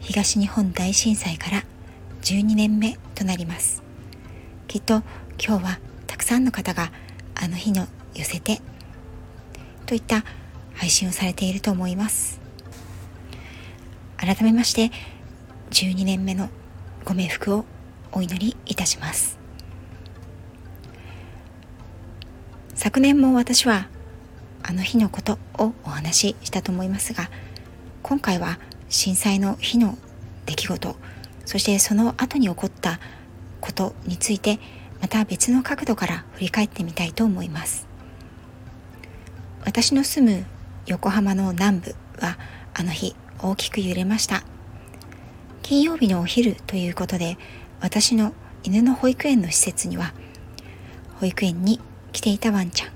東日本大震災から12年目となります。きっと今日はたくさんの方があの日の寄せてといった配信をされていると思います。改めまして12年目のご冥福をお祈りいたします。昨年も私はあの日のことをお話ししたと思いますが今回は震災の日の出来事そしてその後に起こったことについてまた別の角度から振り返ってみたいと思います。私の住む横浜の南部はあの日大きく揺れました。金曜日のお昼ということで私の犬の保育園の施設には保育園に来ていたワンちゃん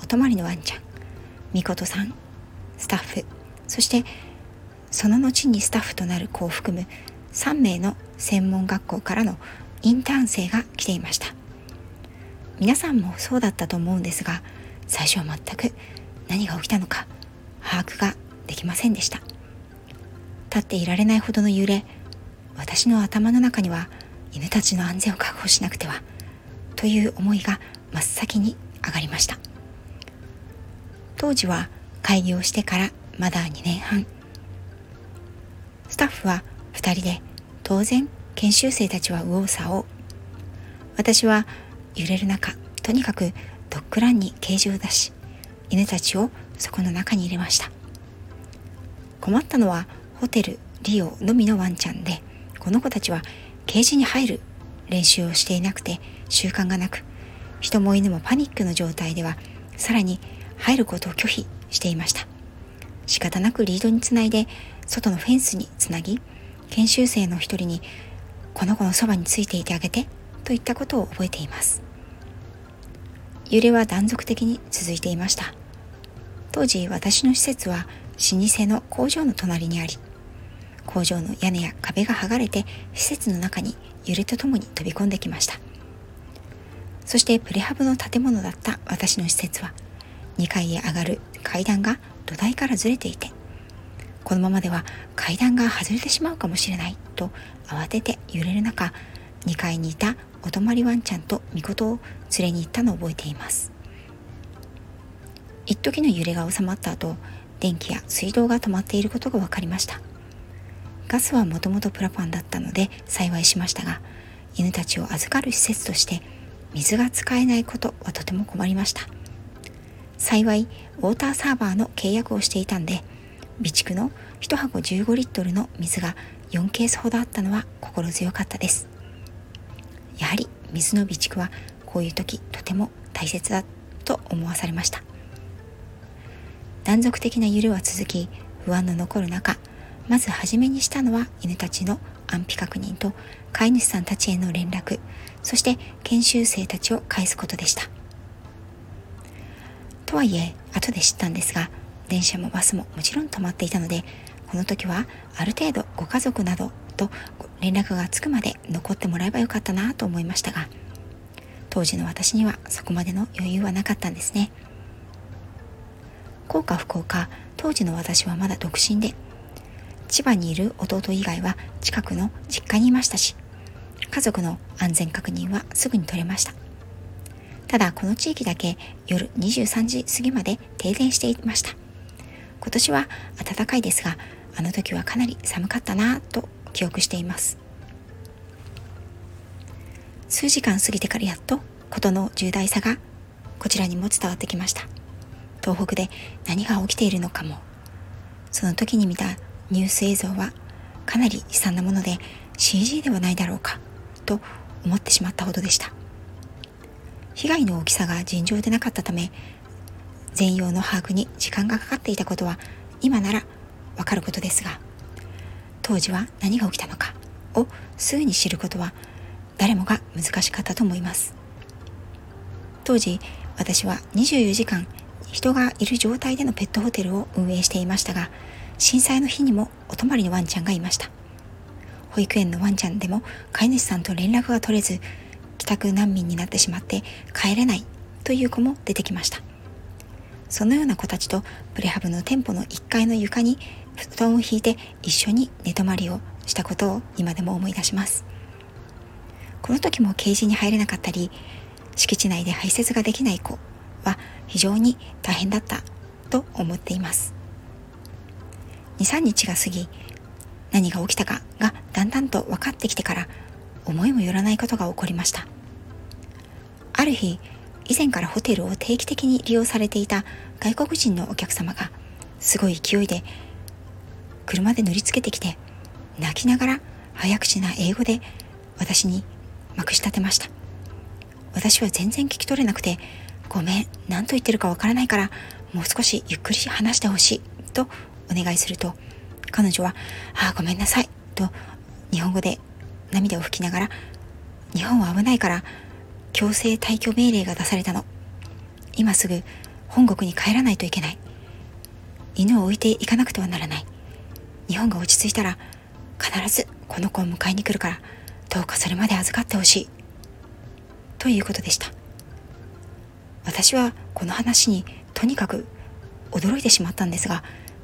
お泊まりのワンちゃんみことさんスタッフそしてその後にスタッフとなる子を含む3名の専門学校からのインターン生が来ていました。皆さんもそうだったと思うんですが最初は全く何が起きたのか把握ができませんでした。立っていられないほどの揺れ私の頭の中には犬たちの安全を確保しなくてはという思いが真っ先に上がりました。当時は開業してからまだ2年半。タッフは2人で当然研修生たちは右往左往。私は揺れる中とにかくドッグランにケージを出し犬たちをそこの中に入れました。困ったのはホテルリオのみのワンちゃんでこの子たちはケージに入る練習をしていなくて習慣がなく人も犬もパニックの状態ではさらに入ることを拒否していました。仕方なくリードにつないで外のフェンスにつなぎ研修生の一人にこの子のそばについていてあげてといったことを覚えています。揺れは断続的に続いていました。当時私の施設は老舗の工場の隣にあり工場の屋根や壁が剥がれて施設の中に揺れとともに飛び込んできました。そしてプレハブの建物だった私の施設は2階へ上がる階段が土台からずれていてこのままでは階段が外れてしまうかもしれないと慌てて揺れる中2階にいたお泊まりワンちゃんと御事を連れに行ったのを覚えています。一時の揺れが収まった後電気や水道が止まっていることが分かりました。ガスはもともとプラパンだったので幸いしましたが犬たちを預かる施設として水が使えないことはとても困りました。幸いウォーターサーバーの契約をしていたんで備蓄の1箱15リットルの水が4ケースほどあったのは心強かったです。やはり水の備蓄はこういう時とても大切だと思わされました。断続的な揺れは続き不安の残る中まず初めにしたのは犬たちの安否確認と飼い主さんたちへの連絡そして研修生たちを返すことでした。とはいえ後で知ったんですが電車もバスももちろん止まっていたのでこの時はある程度ご家族などと連絡がつくまで残ってもらえばよかったなと思いましたが当時の私にはそこまでの余裕はなかったんですね。幸か不幸か当時の私はまだ独身で千葉にいる弟以外は近くの実家にいましたし家族の安全確認はすぐに取れました。ただこの地域だけ夜23時過ぎまで停電していました。今年は暖かいですがあの時はかなり寒かったなと記憶しています。数時間過ぎてからやっと事の重大さがこちらにも伝わってきました。東北で何が起きているのかも。その時に見たニュース映像はかなり悲惨なもので CG ではないだろうかと思ってしまったほどでした。被害の大きさが尋常でなかったため全容の把握に時間がかかっていたことは今ならわかることですが当時は何が起きたのかをすぐに知ることは誰もが難しかったと思います。当時私は24時間人がいる状態でのペットホテルを運営していましたが震災の日にもお泊まりのワンちゃんがいました。保育園のワンちゃんでも飼い主さんと連絡が取れず帰宅難民になってしまって帰れないという子も出てきました。そのような子たちとプレハブの店舗の1階の床に布団を引いて一緒に寝泊まりをしたことを今でも思い出します。この時もケージに入れなかったり敷地内で排泄ができない子は非常に大変だったと思っています。23日が過ぎ何が起きたかがだんだんと分かってきてから思いもよらないことが起こりました。ある日以前からホテルを定期的に利用されていた外国人のお客様がすごい勢いで車で乗りつけてきて泣きながら早口な英語で私にまくし立てました。私は全然聞き取れなくてごめん何と言ってるかわからないからもう少しゆっくり話してほしいとお願いすると彼女は「ああごめんなさい」と日本語で涙を拭きながら「日本は危ないから強制退去命令が出されたの。今すぐ本国に帰らないといけない。犬を置いていかなくてはならない。日本が落ち着いたら必ずこの子を迎えに来るからどうかそれまで預かってほしい。ということでした。私はこの話にとにかく驚いてしまったんですが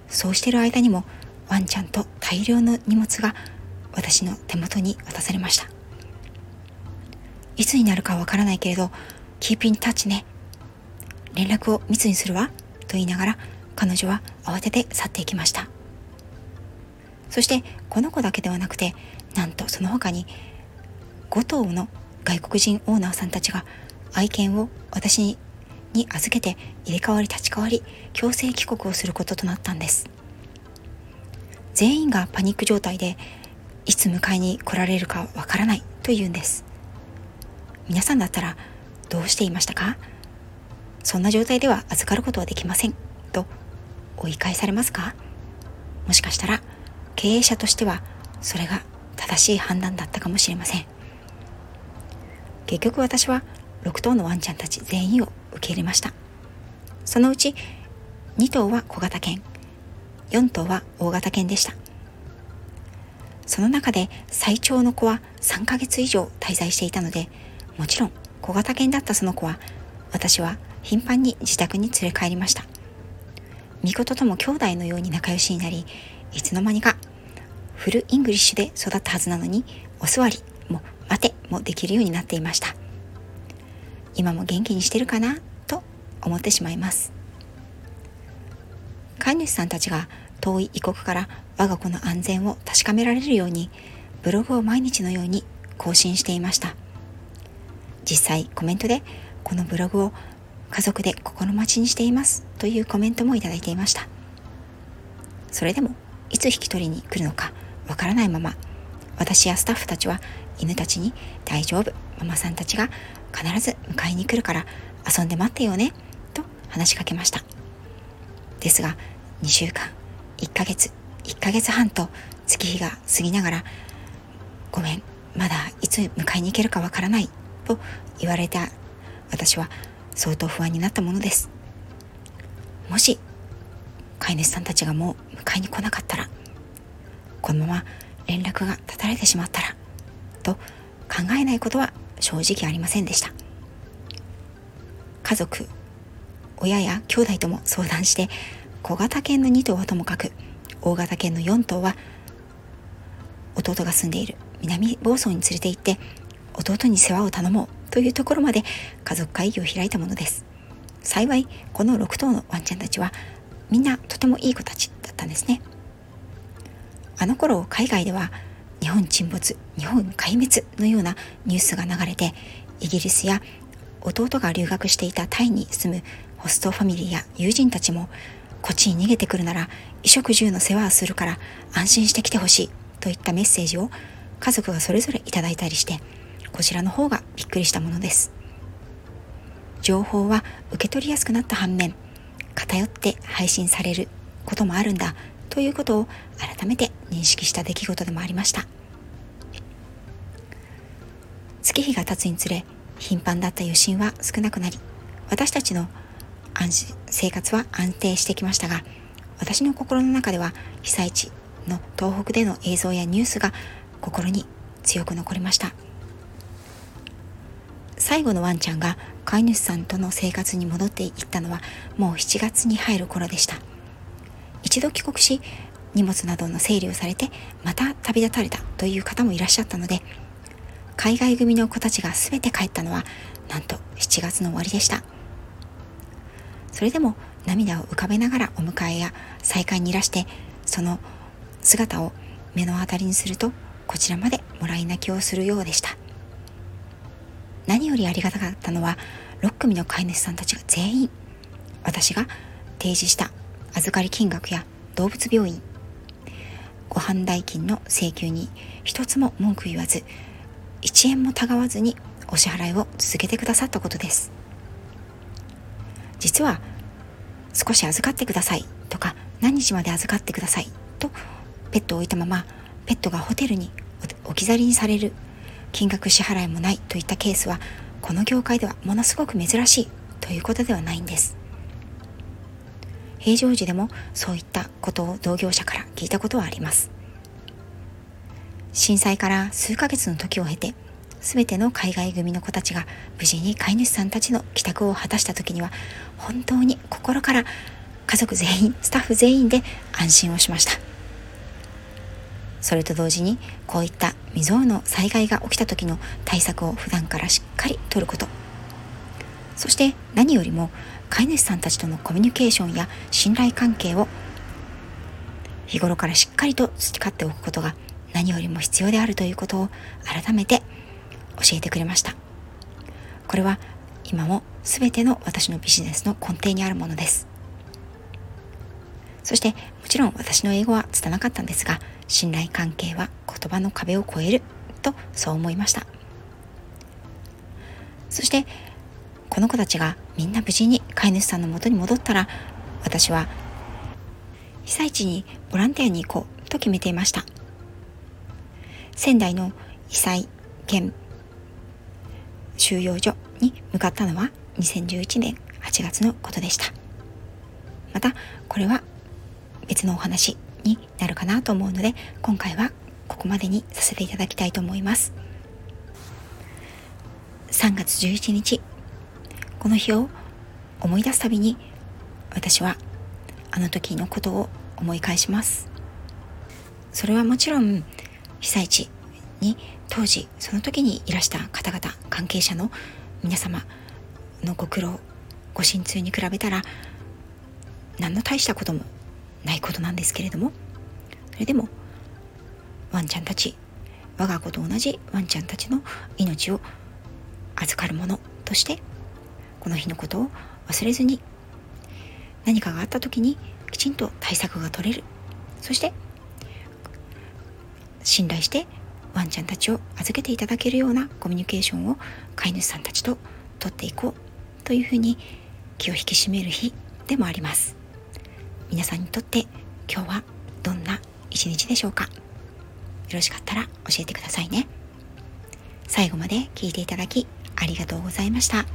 そうしている間にもワンちゃんと大量の荷物が私の手元に渡されました。いつになるかわからないけれどキープインタッチね。連絡を密にするわ。と言いながら彼女は慌てて去っていきました。そしてこの子だけではなくてなんとその他に5頭の外国人オーナーさんたちが愛犬を私にに預けて入れ替わり立ち替わり強制帰国をすることとなったんです。全員がパニック状態でいつ迎えに来られるかわからないというんです。皆さんだったらどうしていましたか？そんな状態では預かることはできませんと追い返されますか？もしかしたら経営者としてはそれが正しい判断だったかもしれません。結局私は6頭のワンちゃんたち全員を受け入れました。そのうち2頭は小型犬4頭は大型犬でした。その中で最長の子は3ヶ月以上滞在していたのでもちろん小型犬だったその子は私は頻繁に自宅に連れ帰りました。巫女とも兄弟のように仲良しになりいつの間にか full English で育ったはずなのにお座りも待てもできるようになっていました。今も元気にしてるかなと思ってしまいます。飼い主さんたちが遠い異国から我が子の安全を確かめられるようにブログを毎日のように更新していました。実際コメントでこのブログを家族で心待ちにしていますというコメントもいただいていました。それでもいつ引き取りに来るのかわからないまま私やスタッフたちは犬たちに大丈夫ママさんたちが必ず迎えに来るから遊んで待ってよねと話しかけました。ですが2週間1ヶ月1ヶ月半と月日が過ぎながらごめんまだいつ迎えに行けるかわからないと言われた。私は相当不安になったものです。もし飼い主さんたちがもう迎えに来なかったらこのまま連絡が絶たれてしまったらと考えないことは正直ありませんでした。家族親や兄弟とも相談して小型犬の2頭はともかく大型犬の4頭は弟が住んでいる南房総に連れて行って弟に世話を頼もうというところまで家族会議を開いたものです。幸いこの6頭のワンちゃんたちはみんなとてもいい子たちだったんですね。あの頃海外では日本沈没日本壊滅のようなニュースが流れてイギリスや弟が留学していたタイに住むホストファミリーや友人たちもこっちに逃げてくるなら衣食住の世話をするから安心してきてほしいといったメッセージを家族がそれぞれいただいたりしてこちらの方がびっくりしたものです。情報は受け取りやすくなった反面偏って配信されることもあるんだということを改めて認識した出来事でもありました。月日が経つにつれ頻繁だった余震は少なくなり私たちの安生活は安定してきましたが私の心の中では被災地の東北での映像やニュースが心に強く残りました。最後のワンちゃんが飼い主さんとの生活に戻っていったのはもう7月に入る頃でした。一度帰国し荷物などの整理をされてまた旅立たれたという方もいらっしゃったので海外組の子たちが全て帰ったのはなんと7月の終わりでした。それでも涙を浮かべながらお迎えや再会にいらしてその姿を目の当たりにするとこちらまでもらい泣きをするようでした。何よりありがたかったのは6組の飼い主さんたちが全員私が提示した預かり金額や動物病院ご飯代金の請求に一つも文句言わず1円もたがわずにお支払いを続けてくださったことです。実は少し預かってくださいとか何日まで預かってくださいとペットを置いたままペットがホテルに置き去りにされる金額支払いもないといったケースはこの業界ではものすごく珍しいということではないんです。平常時でもそういったことを同業者から聞いたことはあります。震災から数ヶ月の時を経て全ての海外組の子たちが無事に飼い主さんたちの帰宅を果たした時には本当に心から家族全員スタッフ全員で安心をしました。それと同時にこういった未曾有の災害が起きた時の対策を普段からしっかりとること。そして何よりも飼い主さんたちとのコミュニケーションや信頼関係を日頃からしっかりと培っておくことが何よりも必要であるということを改めて教えてくれました。これは今も全ての私のビジネスの根底にあるものです。そしてもちろん私の英語は拙かったんですが信頼関係は言葉の壁を越えるとそう思いました。そしてこの子たちがみんな無事に飼い主さんのもとに戻ったら私は被災地にボランティアに行こうと決めていました。仙台の被災県収容所に向かったのは2011年8月のことでした。またこれは別のお話になるかなと思うので今回はここまでにさせていただきたいと思います。3月11日この日を思い出すたびに私はあの時のことを思い返します。それはもちろん被災地に当時その時にいらした方々関係者の皆様のご苦労ご心痛に比べたら何の大したこともないことなんですけれども。それでもワンちゃんたち我が子と同じワンちゃんたちの命を預かるものとしてこの日のことを忘れずに何かがあった時にきちんと対策が取れる。そして信頼してワンちゃんたちを預けていただけるようなコミュニケーションを飼い主さんたちと取っていこうというふうに気を引き締める日でもあります。皆さんにとって今日はどんな一日でしょうか？よろしかったら教えてくださいね最後まで聞いていただきありがとうございました。